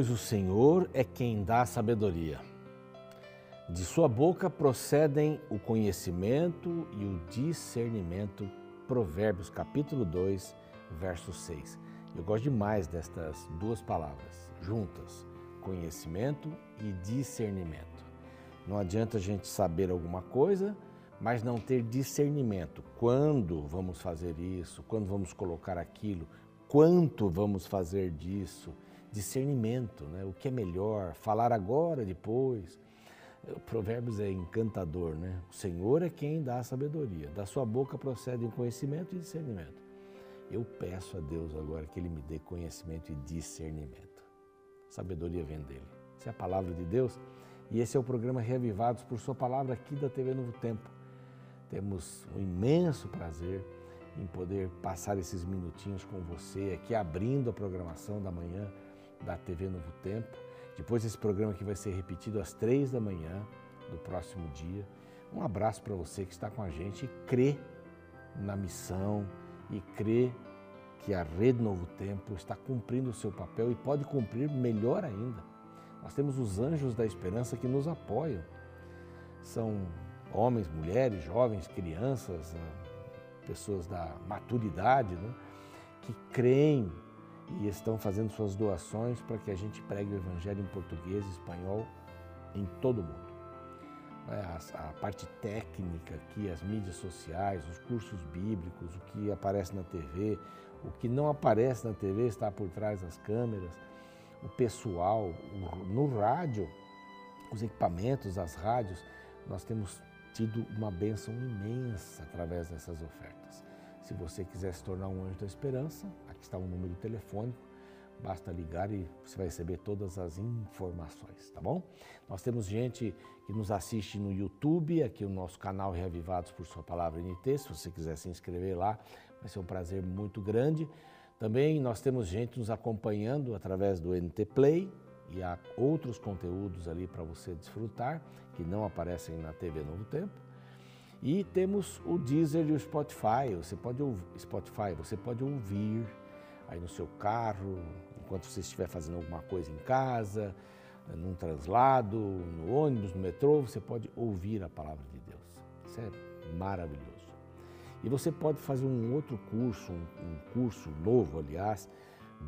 pois, o Senhor é quem dá sabedoria. De sua boca procedem o conhecimento e o discernimento. Provérbios capítulo 2, verso 6. Eu gosto demais destas duas palavras juntas: conhecimento e discernimento. Não adianta a gente saber alguma coisa, mas não ter discernimento. Quando vamos fazer isso? Quando vamos colocar aquilo? Quanto vamos fazer disso? Discernimento, né? o que é melhor, falar agora, depois. O Provérbios é encantador, né? O Senhor é quem dá a sabedoria. Da sua boca procedem conhecimento e discernimento. Eu peço a Deus agora que Ele me dê conhecimento e discernimento. Sabedoria vem dele. Essa é a palavra de Deus e esse é o programa Reavivados por Sua Palavra aqui da TV Novo Tempo. Temos um imenso prazer em poder passar esses minutinhos com você aqui, abrindo a programação da manhã da TV Novo Tempo. Depois esse programa que vai ser repetido às três da manhã do próximo dia. Um abraço para você que está com a gente e crê na missão e crê que a Rede Novo Tempo está cumprindo o seu papel e pode cumprir melhor ainda. Nós temos os anjos da esperança que nos apoiam. São homens, mulheres, jovens, crianças, né, pessoas da maturidade, né? que creem e estão fazendo suas doações para que a gente pregue o Evangelho em português e espanhol em todo o mundo. É, a, a, parte técnica aqui, as mídias sociais, os cursos bíblicos, o que aparece na TV, o que não aparece na TV está por trás das câmeras, o pessoal, no rádio, os equipamentos, as rádios, nós temos tido uma bênção imensa através dessas ofertas. Se você quiser se tornar um anjo da esperança, está o um número telefônico, basta ligar e você vai receber todas as informações, tá bom? Nós temos gente que nos assiste no YouTube, aqui o nosso canal Reavivados por Sua Palavra NT, se você quiser se inscrever lá, vai ser um prazer muito grande. Também nós temos gente nos acompanhando através do NT Play e há outros conteúdos ali para você desfrutar que não aparecem na TV Novo Tempo. E temos o Deezer e o Spotify. Você pode ouvir, Spotify, você pode ouvir aí no seu carro, enquanto você estiver fazendo alguma coisa em casa, num translado, no ônibus, no metrô, você pode ouvir a palavra de Deus. Isso é maravilhoso. E você pode fazer um outro curso, um, curso novo, aliás,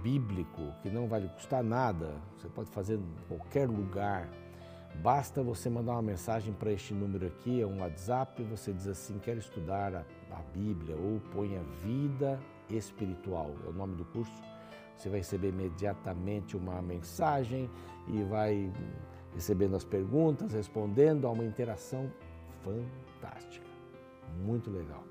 bíblico, que não vai lhe custar nada. Você pode fazer em qualquer lugar. Basta você mandar uma mensagem para este número aqui, é um WhatsApp, você diz assim, quero estudar a, a Bíblia, ou ponha vida espiritual, é o nome do curso. Você vai receber imediatamente uma mensagem e vai recebendo as perguntas, respondendo a uma interação fantástica. Muito legal.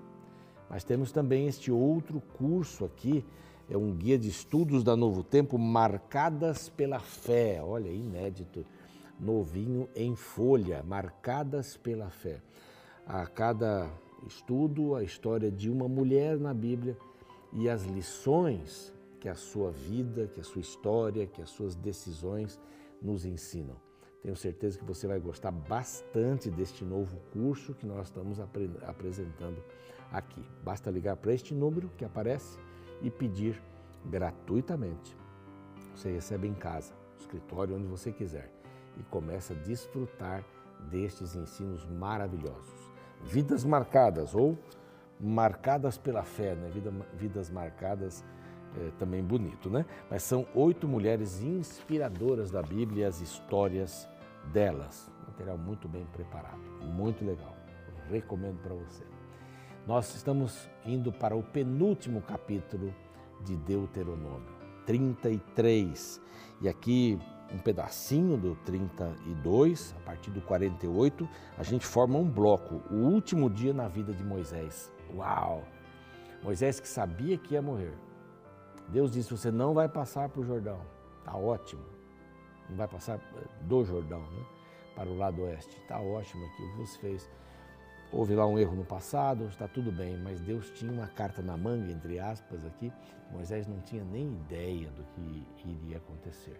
Mas temos também este outro curso aqui, é um guia de estudos da Novo Tempo, marcadas pela fé. Olha, inédito, novinho em folha, marcadas pela fé. A cada estudo, a história de uma mulher na Bíblia e as lições que a sua vida, que a sua história, que as suas decisões nos ensinam. Tenho certeza que você vai gostar bastante deste novo curso que nós estamos apresentando aqui. Basta ligar para este número que aparece e pedir gratuitamente. Você recebe em casa, no escritório, onde você quiser e começa a desfrutar destes ensinos maravilhosos. Vidas marcadas ou marcadas pela fé, né? Vida, vidas marcadas é, também bonito, né? Mas são oito mulheres inspiradoras da Bíblia e as histórias delas. Material muito bem preparado, muito legal. Recomendo para você. Nós estamos indo para o penúltimo capítulo de Deuteronômio, 33. E aqui um pedacinho do 32, a partir do 48, a gente forma um bloco, o último dia na vida de Moisés. Uau! Moisés que sabia que ia morrer. Deus disse: Você não vai passar para o Jordão. Está ótimo. Não vai passar do Jordão, né? Para o lado oeste. Está ótimo aqui. O que você fez? houve lá um erro no passado, está tudo bem, mas Deus tinha uma carta na manga, entre aspas, aqui. Moisés não tinha nem ideia do que iria acontecer.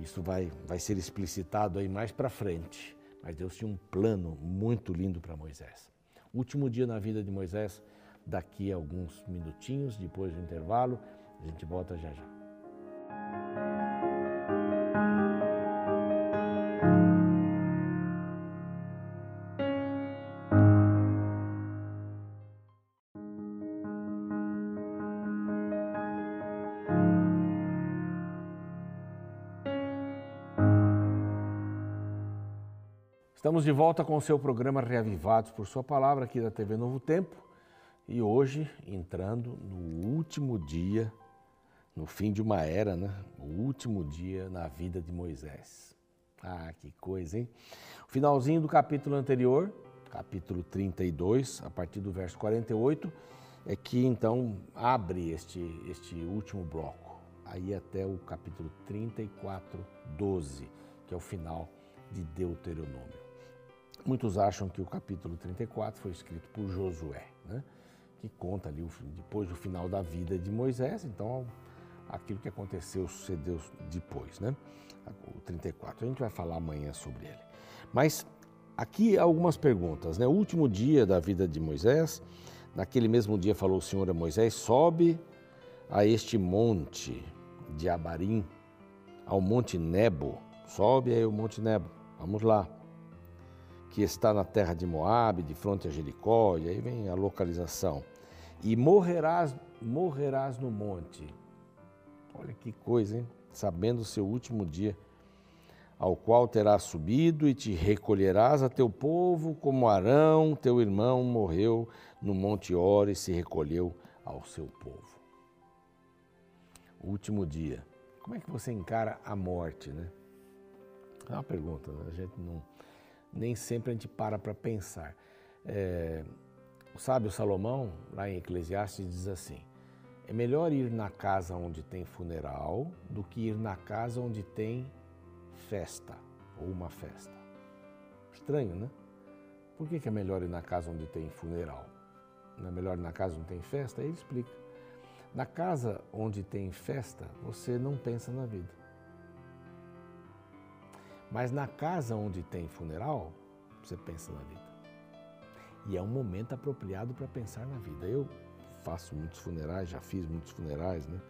Isso vai, vai ser explicitado aí mais para frente, mas Deus tinha um plano muito lindo para Moisés. Último dia na vida de Moisés, daqui a alguns minutinhos, depois do intervalo, a gente volta já já. Estamos de volta com o seu programa Reavivados por Sua Palavra aqui da TV Novo Tempo e hoje entrando no último dia, no fim de uma era, né? O último dia na vida de Moisés. Ah, que coisa, hein? O finalzinho do capítulo anterior, capítulo 32, a partir do verso 48, é que então abre este, este último bloco, aí até o capítulo 34, 12, que é o final de Deuteronômio. Muitos acham que o capítulo 34 foi escrito por Josué, né? que conta ali depois do final da vida de Moisés, então aquilo que aconteceu sucedeu depois, né? O 34. A gente vai falar amanhã sobre ele. Mas aqui algumas perguntas, né? O último dia da vida de Moisés, naquele mesmo dia falou o Senhor a Moisés: sobe a este monte de Abarim, ao monte Nebo. Sobe aí o monte Nebo. Vamos lá que está na terra de Moabe, de fronte a Jericó, e aí vem a localização. E morrerás, morrerás no monte. Olha que coisa, hein? Sabendo o seu último dia, ao qual terás subido e te recolherás a teu povo, como Arão, teu irmão, morreu no monte Or e se recolheu ao seu povo. O último dia. Como é que você encara a morte, né? É uma pergunta, né? a gente não nem sempre a gente para para pensar. É, o sábio Salomão, lá em Eclesiastes, diz assim: é melhor ir na casa onde tem funeral do que ir na casa onde tem festa ou uma festa. Estranho, né? Por que, é melhor ir na casa onde tem funeral? Não é melhor ir na casa onde tem festa? Ele explica. Na casa onde tem festa, você não pensa na vida. Mas na casa onde tem funeral, você pensa na vida. E é um momento apropriado para pensar na vida. Eu faço muitos funerais, já fiz muitos funerais, né?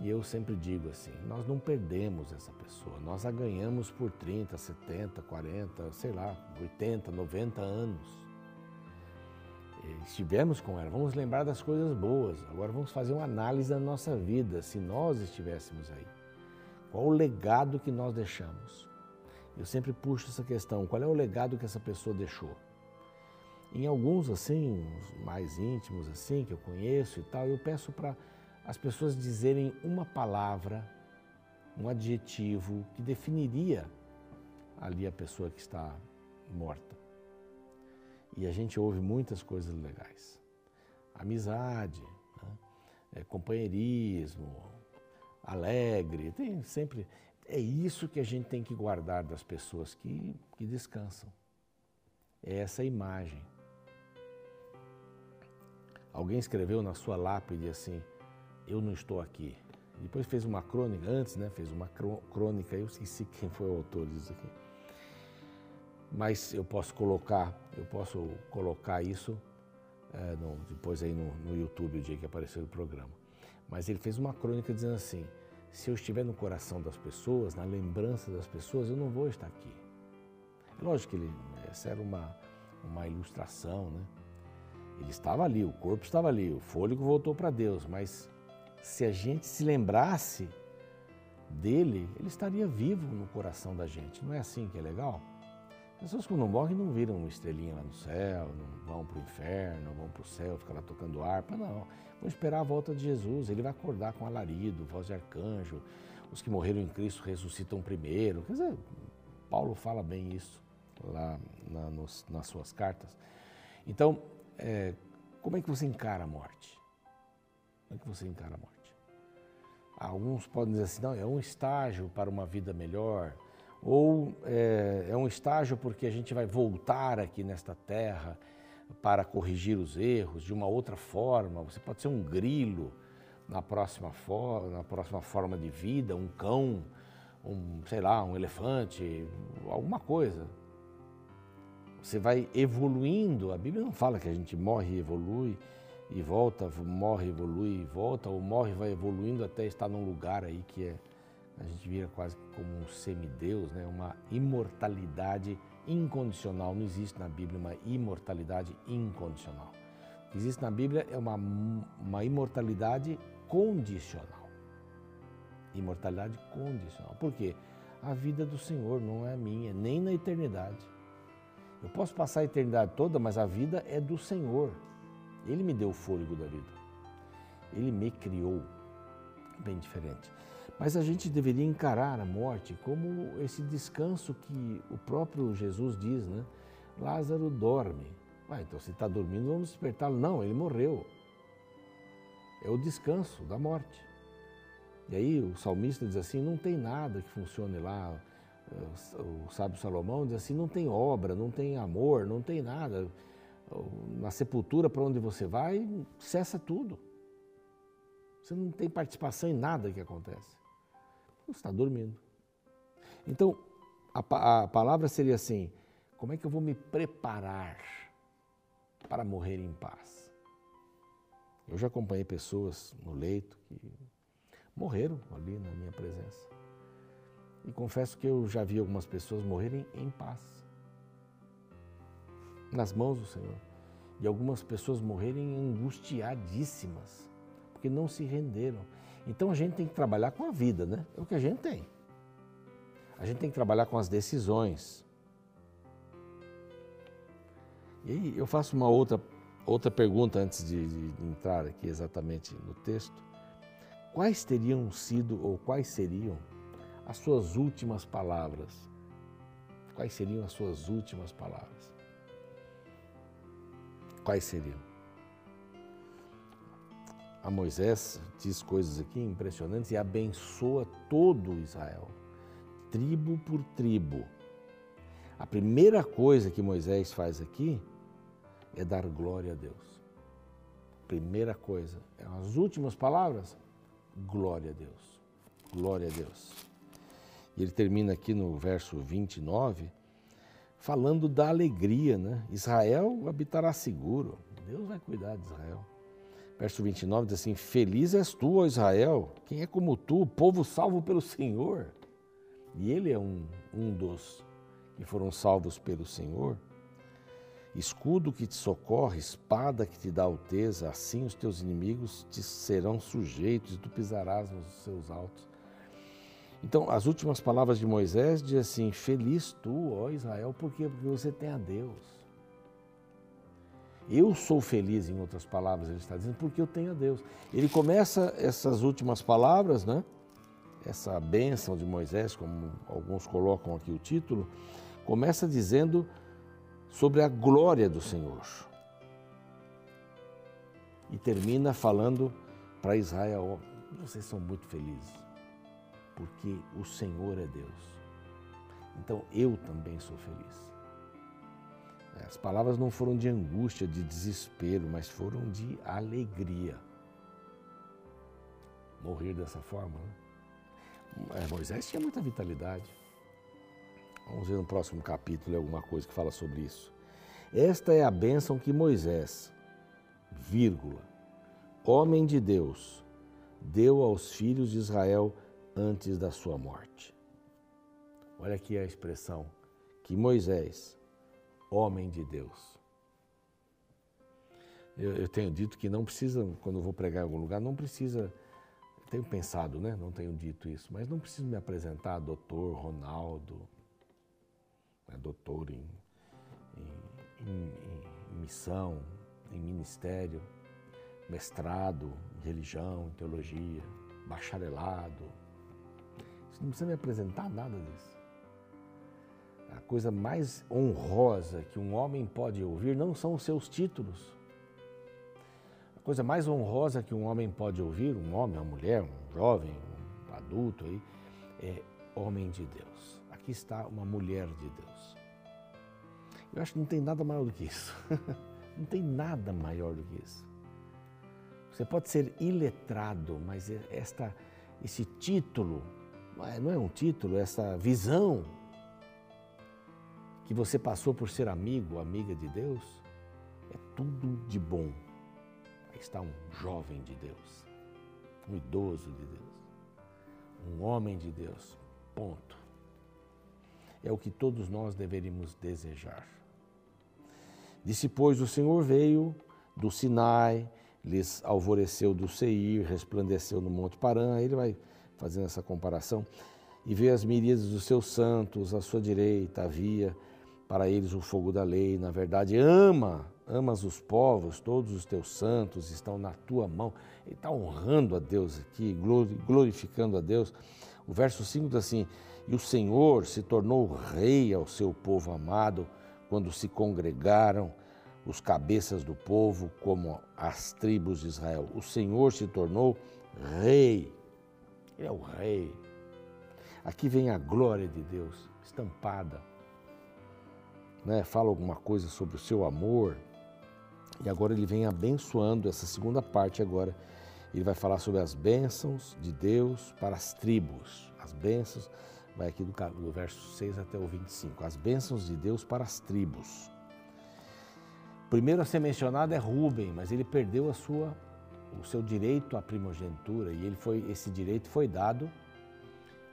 E eu sempre digo assim: nós não perdemos essa pessoa, nós a ganhamos por 30, 70, 40, sei lá, 80, 90 anos. Estivemos com ela, vamos lembrar das coisas boas. Agora vamos fazer uma análise da nossa vida, se nós estivéssemos aí. Qual o legado que nós deixamos? Eu sempre puxo essa questão: qual é o legado que essa pessoa deixou? Em alguns, assim, mais íntimos, assim, que eu conheço e tal, eu peço para as pessoas dizerem uma palavra, um adjetivo que definiria ali a pessoa que está morta. E a gente ouve muitas coisas legais. Amizade, né? é, companheirismo, alegre, tem sempre. É isso que a gente tem que guardar das pessoas que, que descansam. É essa imagem. Alguém escreveu na sua lápide assim: Eu não estou aqui. Depois fez uma crônica, antes, né? Fez uma crônica, eu esqueci quem foi o autor disso aqui. Mas eu posso colocar, eu posso colocar isso é, no, depois aí no, no YouTube, o dia que apareceu o programa. Mas ele fez uma crônica dizendo assim: se eu estiver no coração das pessoas, na lembrança das pessoas, eu não vou estar aqui. É lógico que ele, essa era uma, uma ilustração, né? Ele estava ali, o corpo estava ali, o fôlego voltou para Deus, mas se a gente se lembrasse dele, ele estaria vivo no coração da gente. Não é assim que é legal? Pessoas que não morrem não viram uma estrelinha lá no céu, não vão para o inferno, vão para o céu, ficam lá tocando harpa, não. Vão esperar a volta de Jesus, ele vai acordar com alarido, voz de arcanjo. Os que morreram em Cristo ressuscitam primeiro. Quer dizer, Paulo fala bem isso lá na, nos, nas suas cartas. Então, é, como é que você encara a morte? Como é que você encara a morte? Alguns podem dizer assim, não, é um estágio para uma vida melhor ou é, é, um estágio porque a gente vai voltar aqui nesta terra para corrigir os erros de uma outra forma. Você pode ser um grilo na próxima, for na próxima forma de vida, um cão, um, sei lá, um elefante, alguma coisa. Você vai evoluindo. A Bíblia não fala que a gente morre e evolui e volta, morre, evolui e volta, ou morre vai evoluindo até estar num lugar aí que é a gente vira quase como um semideus, né? uma imortalidade incondicional. Não existe na Bíblia uma imortalidade incondicional. O que existe na Bíblia é uma, uma imortalidade condicional. Imortalidade condicional. Por quê? A vida do Senhor não é minha, nem na eternidade. Eu posso passar a eternidade toda, mas a vida é do Senhor. Ele me deu o fôlego da vida. Ele me criou. Bem diferente. Mas a gente deveria encarar a morte como esse descanso que o próprio Jesus diz, né? Lázaro dorme. Ah, então se está dormindo, vamos despertá-lo. Não, ele morreu. É o descanso da morte. E aí o salmista diz assim: não tem nada que funcione lá. O sábio Salomão diz assim: não tem obra, não tem amor, não tem nada. Na sepultura para onde você vai, cessa tudo. Você não tem participação em nada que acontece. Está dormindo. Então, a, a palavra seria assim: como é que eu vou me preparar para morrer em paz? Eu já acompanhei pessoas no leito que morreram ali na minha presença. E confesso que eu já vi algumas pessoas morrerem em paz, nas mãos do Senhor. E algumas pessoas morrerem angustiadíssimas, porque não se renderam. Então a gente tem que trabalhar com a vida, né? É o que a gente tem. A gente tem que trabalhar com as decisões. E aí eu faço uma outra, outra pergunta antes de, de entrar aqui exatamente no texto. Quais teriam sido ou quais seriam as suas últimas palavras? Quais seriam as suas últimas palavras? Quais seriam? A Moisés diz coisas aqui impressionantes e abençoa todo Israel, tribo por tribo. A primeira coisa que Moisés faz aqui é dar glória a Deus. Primeira coisa, as últimas palavras, glória a Deus. Glória a Deus. E ele termina aqui no verso 29, falando da alegria, né? Israel habitará seguro. Deus vai cuidar de Israel. Verso 29 diz assim: Feliz és tu, ó Israel, quem é como tu, povo salvo pelo Senhor. E ele é um, um dos que foram salvos pelo Senhor escudo que te socorre, espada que te dá alteza, assim os teus inimigos te serão sujeitos e tu pisarás nos seus altos. Então, as últimas palavras de Moisés diz assim: Feliz tu, ó Israel, porque porque você tem a Deus. Eu sou feliz, em outras palavras, ele está dizendo, porque eu tenho a Deus. Ele começa essas últimas palavras, né? Essa bênção de Moisés, como alguns colocam aqui o título, começa dizendo sobre a glória do Senhor. E termina falando para Israel: vocês são muito felizes, porque o Senhor é Deus. Então eu também sou feliz. As palavras não foram de angústia, de desespero, mas foram de alegria. Morrer dessa forma. Né? Moisés tinha muita vitalidade. Vamos ver no próximo capítulo alguma coisa que fala sobre isso. Esta é a bênção que Moisés, vírgula, homem de Deus, deu aos filhos de Israel antes da sua morte. Olha aqui a expressão que Moisés, homem de Deus. Eu, eu tenho dito que não precisa, quando eu vou pregar em algum lugar, não precisa tenho pensado, né? Não tenho dito isso, mas não preciso me apresentar doutor Ronaldo, né, doutor em, em, em, em, missão, em ministério, mestrado em religião, em teologia, bacharelado. Não precisa me apresentar nada disso. A coisa mais honrosa que um homem pode ouvir não são os seus títulos. A coisa mais honrosa que um homem pode ouvir, um homem, uma mulher, um jovem, um adulto aí, é homem de Deus. Aqui está uma mulher de Deus. Eu acho que não tem nada maior do que isso. não tem nada maior do que isso. Você pode ser iletrado, mas esta, esse título, não é um título, essa visão que você passou por ser amigo, amiga de Deus, é tudo de bom. Aí está um jovem de Deus, um idoso de Deus, um homem de Deus. Ponto. É o que todos nós deveríamos desejar. Disse, pois, o Senhor veio do Sinai, lhes alvoreceu do Seir, resplandeceu no Monte Parã. Ele vai fazendo essa comparação. E veio as miríades dos seus santos, à sua direita havia para eles o fogo da lei. Na verdade, ama, amas os povos, todos os teus santos estão na tua mão. Ele está honrando a Deus aqui, glorificando a Deus. O verso 5 diz assim: E o Senhor se tornou rei ao seu povo amado, quando se congregaram os cabeças do povo, como as tribos de Israel. O Senhor se tornou rei. Ele é o rei. Aqui vem a glória de Deus estampada. Né? Fala alguma coisa sobre o seu amor. E agora ele vem abençoando essa segunda parte agora. Ele vai falar sobre as bênçãos de Deus para as tribos. As bênçãos, vai aqui do, do verso 6 até o 25. As bênçãos de Deus para as tribos. Primeiro a ser mencionado é Rubem, mas ele perdeu a sua, o seu direito à primogenitura e ele foi, esse direito foi dado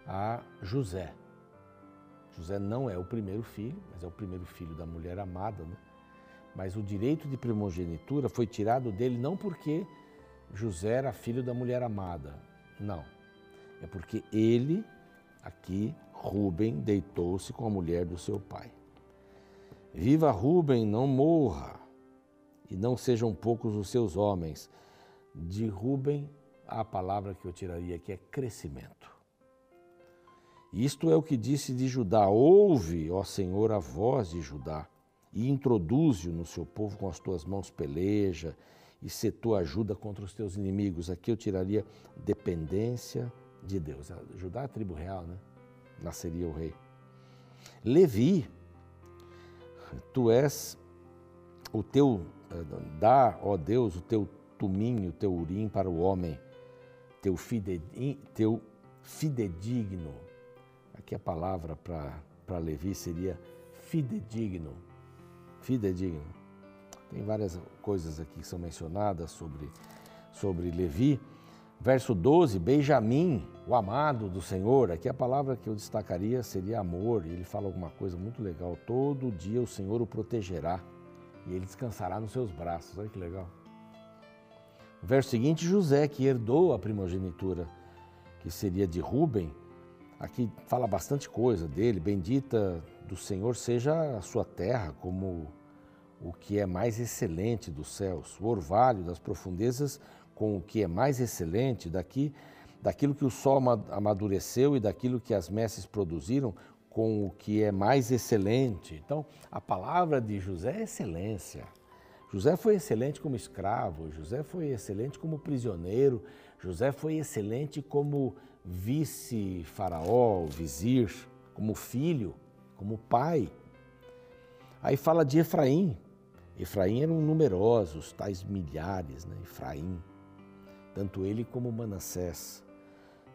a José. José não é o primeiro filho, mas é o primeiro filho da mulher amada, né? Mas o direito de primogenitura foi tirado dele não porque José era filho da mulher amada, não. É porque ele, aqui, Rubem, deitou-se com a mulher do seu pai. Viva Rubem, não morra, e não sejam poucos os seus homens. De Rubem, a palavra que eu tiraria aqui é crescimento. Isto é o que disse de Judá: Ouve, ó Senhor, a voz de Judá, e introduze-o no seu povo com as tuas mãos peleja, e se tua ajuda contra os teus inimigos. Aqui eu tiraria dependência de Deus. Judá é a tribo real, né? Nasceria o rei. Levi, tu és o teu, eh, dá, ó Deus, o teu tumim, o teu urim para o homem, teu, fide, teu fidedigno Aqui a palavra para Levi seria fidedigno. Fidedigno. Tem várias coisas aqui que são mencionadas sobre, sobre Levi. Verso 12, Benjamim, o amado do Senhor. Aqui a palavra que eu destacaria seria amor. E ele fala alguma coisa muito legal. Todo dia o Senhor o protegerá e ele descansará nos seus braços. Olha que legal. Verso seguinte, José, que herdou a primogenitura, que seria de Ruben, Aqui fala bastante coisa dele. Bendita do Senhor seja a sua terra, como o que é mais excelente dos céus, o orvalho das profundezas com o que é mais excelente daqui, daquilo que o sol amadureceu e daquilo que as messes produziram com o que é mais excelente. Então, a palavra de José é excelência. José foi excelente como escravo, José foi excelente como prisioneiro, José foi excelente como vice-faraó, vizir, como filho, como pai. Aí fala de Efraim. Efraim eram numerosos, tais milhares, né? Efraim, tanto ele como Manassés.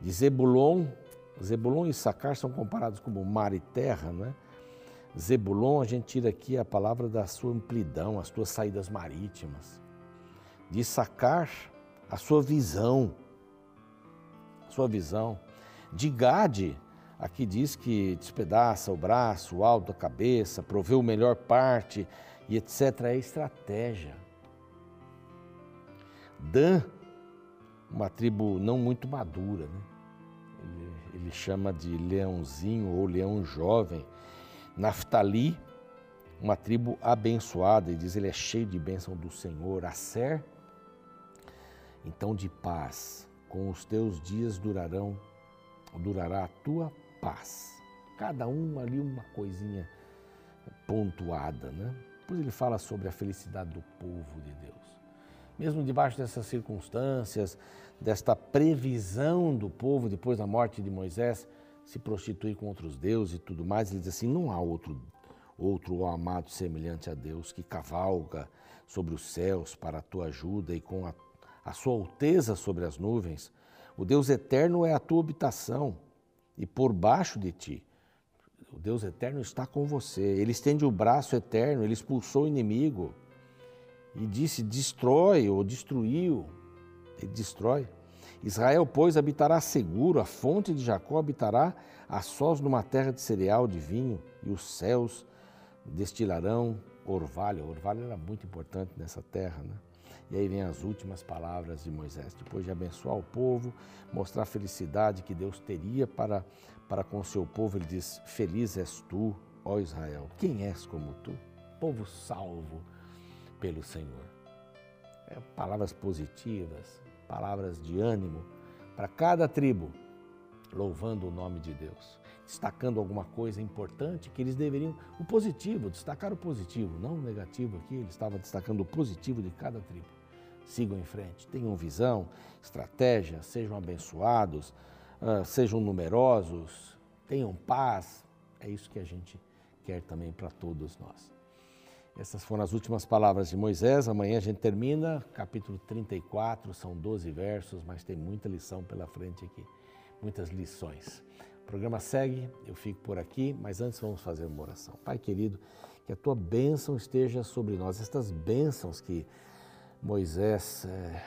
De Zebulon, Zebulon e Sacar são comparados como mar e terra, né? Zebulon, a gente tira aqui a palavra da sua amplidão, as suas saídas marítimas. De Sacar, a sua visão, sua visão. De Gade, aqui diz que despedaça o braço, o alto da cabeça, provê o melhor parte e etc. É estratégia. Dan, uma tribo não muito madura, né? ele, ele chama de leãozinho ou leão jovem. Naftali, uma tribo abençoada, e diz ele é cheio de bênção do Senhor. Aser, então de paz com os teus dias durarão, durará a tua paz. Cada um ali uma coisinha pontuada, né? Depois ele fala sobre a felicidade do povo de Deus. Mesmo debaixo dessas circunstâncias, desta previsão do povo depois da morte de Moisés, se prostituir com outros deuses e tudo mais, ele diz assim: não há outro outro amado semelhante a Deus que cavalga sobre os céus para a tua ajuda e com a a sua alteza sobre as nuvens. O Deus eterno é a tua habitação e por baixo de ti. O Deus eterno está com você. Ele estende o braço eterno, ele expulsou o inimigo e disse: destrói ou destruiu. Ele destrói. Israel, pois, habitará seguro, a fonte de Jacó habitará a sós numa terra de cereal, de vinho, e os céus destilarão orvalho. orvalho era muito importante nessa terra, né? E aí vem as últimas palavras de Moisés. Depois de abençoar o povo, mostrar a felicidade que Deus teria para, para com o seu povo, ele diz: Feliz és tu, ó Israel, quem és como tu? Povo salvo pelo Senhor. É, palavras positivas, palavras de ânimo para cada tribo, louvando o nome de Deus, destacando alguma coisa importante que eles deveriam, o positivo, destacar o positivo, não o negativo aqui, ele estava destacando o positivo de cada tribo. Sigam em frente, tenham visão, estratégia, sejam abençoados, uh, sejam numerosos, tenham paz. É isso que a gente quer também para todos nós. Essas foram as últimas palavras de Moisés. Amanhã a gente termina, capítulo 34, são 12 versos, mas tem muita lição pela frente aqui, muitas lições. O programa segue, eu fico por aqui, mas antes vamos fazer uma oração. Pai querido, que a tua bênção esteja sobre nós, estas bênçãos que Moisés é,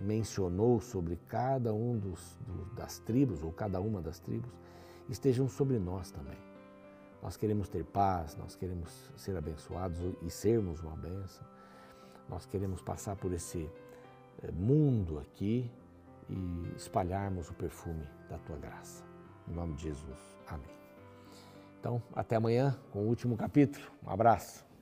mencionou sobre cada um dos, do, das tribos, ou cada uma das tribos, estejam sobre nós também nós queremos ter paz, nós queremos ser abençoados e sermos uma bênção. Nós queremos passar por esse eh, mundo aqui e espalharmos o perfume da tua graça. Em nome de Jesus. Amém. Então, até amanhã com o último capítulo. Um abraço.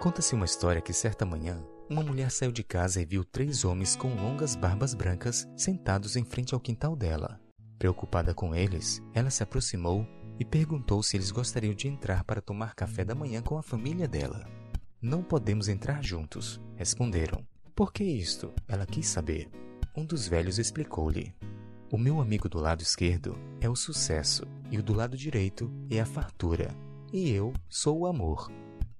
Conta-se uma história que certa manhã, uma mulher saiu de casa e viu três homens com longas barbas brancas sentados em frente ao quintal dela. Preocupada com eles, ela se aproximou e perguntou se eles gostariam de entrar para tomar café da manhã com a família dela. Não podemos entrar juntos, responderam. Por que isto? Ela quis saber. Um dos velhos explicou-lhe. O meu amigo do lado esquerdo é o sucesso e o do lado direito é a fartura. E eu sou o amor.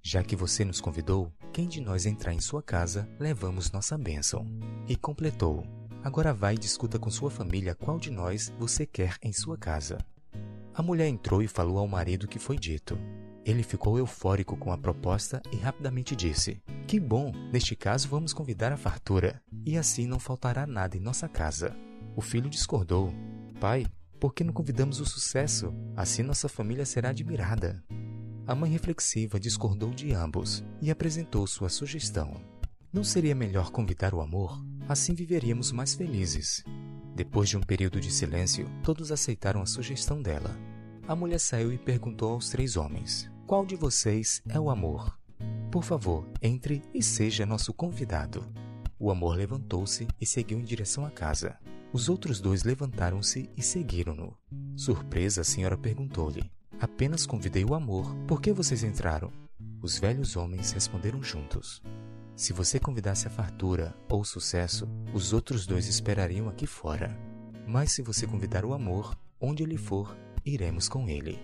Já que você nos convidou, quem de nós entrar em sua casa, levamos nossa bênção. E completou: Agora vai e discuta com sua família qual de nós você quer em sua casa. A mulher entrou e falou ao marido o que foi dito. Ele ficou eufórico com a proposta e rapidamente disse: Que bom! Neste caso, vamos convidar a fartura, e assim não faltará nada em nossa casa. O filho discordou: Pai, por que não convidamos o sucesso? Assim nossa família será admirada. A mãe reflexiva discordou de ambos e apresentou sua sugestão. Não seria melhor convidar o amor? Assim viveríamos mais felizes. Depois de um período de silêncio, todos aceitaram a sugestão dela. A mulher saiu e perguntou aos três homens: Qual de vocês é o amor? Por favor, entre e seja nosso convidado. O amor levantou-se e seguiu em direção à casa. Os outros dois levantaram-se e seguiram-no. Surpresa, a senhora perguntou-lhe: Apenas convidei o amor, por que vocês entraram? Os velhos homens responderam juntos: se você convidasse a fartura ou o sucesso, os outros dois esperariam aqui fora. Mas se você convidar o amor, onde ele for, iremos com ele.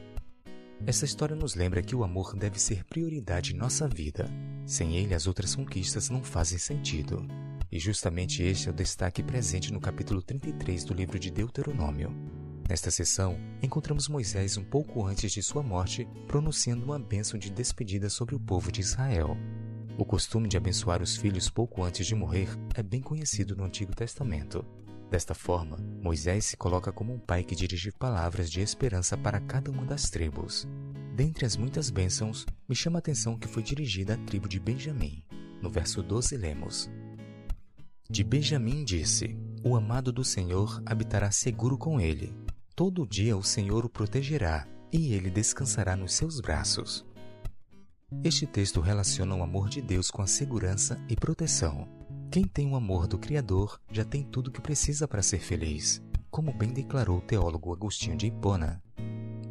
Essa história nos lembra que o amor deve ser prioridade em nossa vida. Sem ele, as outras conquistas não fazem sentido. E justamente este é o destaque presente no capítulo 33 do livro de Deuteronômio. Nesta sessão, encontramos Moisés um pouco antes de sua morte pronunciando uma bênção de despedida sobre o povo de Israel. O costume de abençoar os filhos pouco antes de morrer é bem conhecido no Antigo Testamento. Desta forma, Moisés se coloca como um pai que dirige palavras de esperança para cada uma das tribos. Dentre as muitas bênçãos, me chama a atenção que foi dirigida à tribo de Benjamim. No verso 12 lemos: De Benjamim disse: O amado do Senhor habitará seguro com ele. Todo dia o Senhor o protegerá, e ele descansará nos seus braços. Este texto relaciona o amor de Deus com a segurança e proteção. Quem tem o amor do Criador já tem tudo o que precisa para ser feliz, como bem declarou o teólogo Agostinho de Hipona.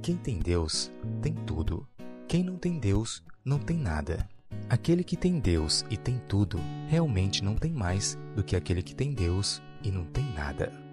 Quem tem Deus tem tudo. Quem não tem Deus não tem nada. Aquele que tem Deus e tem tudo realmente não tem mais do que aquele que tem Deus e não tem nada.